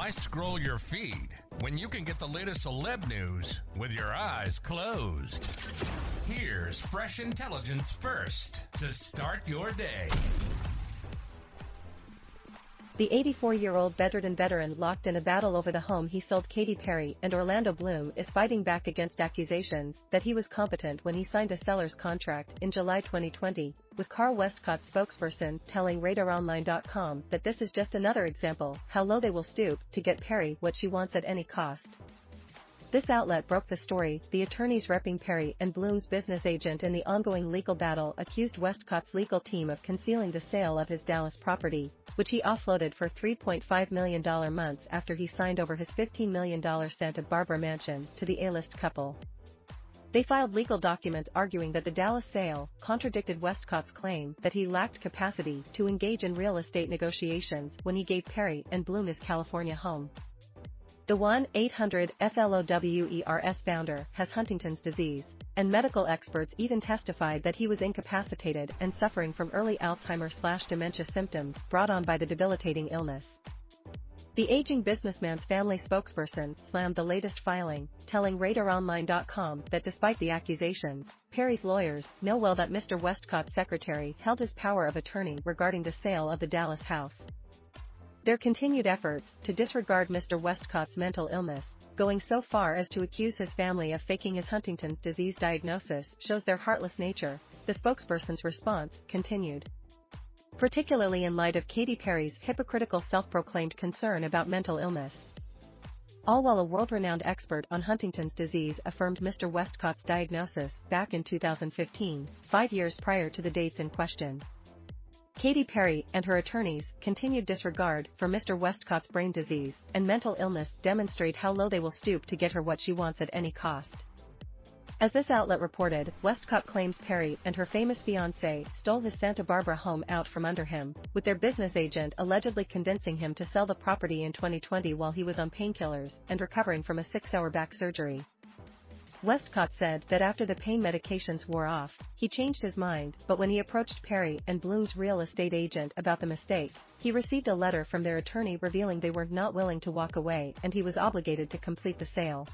Why scroll your feed when you can get the latest celeb news with your eyes closed? Here's fresh intelligence first to start your day. The 84 year old bedridden veteran locked in a battle over the home he sold Katy Perry and Orlando Bloom is fighting back against accusations that he was competent when he signed a seller's contract in July 2020, with Carl Westcott's spokesperson telling RadarOnline.com that this is just another example how low they will stoop to get Perry what she wants at any cost. This outlet broke the story. The attorneys repping Perry and Bloom's business agent in the ongoing legal battle accused Westcott's legal team of concealing the sale of his Dallas property, which he offloaded for $3.5 million months after he signed over his $15 million Santa Barbara mansion to the A-list couple. They filed legal documents arguing that the Dallas sale contradicted Westcott's claim that he lacked capacity to engage in real estate negotiations when he gave Perry and Bloom his California home. The 1-800-FLOWERS founder has Huntington's disease, and medical experts even testified that he was incapacitated and suffering from early Alzheimer's/dementia symptoms brought on by the debilitating illness. The aging businessman's family spokesperson slammed the latest filing, telling RadarOnline.com that despite the accusations, Perry's lawyers know well that Mr. Westcott's secretary held his power of attorney regarding the sale of the Dallas house. Their continued efforts to disregard Mr. Westcott's mental illness, going so far as to accuse his family of faking his Huntington's disease diagnosis, shows their heartless nature, the spokesperson's response continued. Particularly in light of Katy Perry's hypocritical self-proclaimed concern about mental illness. All while a world-renowned expert on Huntington's disease affirmed Mr. Westcott's diagnosis back in 2015, five years prior to the dates in question. Katy Perry and her attorneys' continued disregard for Mr. Westcott's brain disease and mental illness demonstrate how low they will stoop to get her what she wants at any cost. As this outlet reported, Westcott claims Perry and her famous fiancé stole his Santa Barbara home out from under him, with their business agent allegedly convincing him to sell the property in 2020 while he was on painkillers and recovering from a six-hour back surgery. Westcott said that after the pain medications wore off, he changed his mind, but when he approached Perry and Bloom's real estate agent about the mistake, he received a letter from their attorney revealing they were not willing to walk away and he was obligated to complete the sale.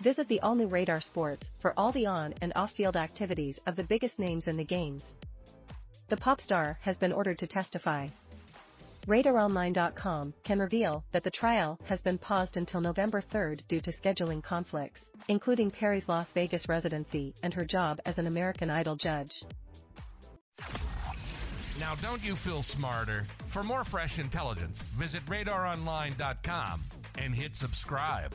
Visit the all-new Radar Sports for all the on and off-field activities of the biggest names in the games. The pop star has been ordered to testify. RadarOnline.com can reveal that the trial has been paused until November 3 due to scheduling conflicts, including Perry's Las Vegas residency and her job as an American Idol judge. Now, don't you feel smarter? For more fresh intelligence, visit radaronline.com and hit subscribe.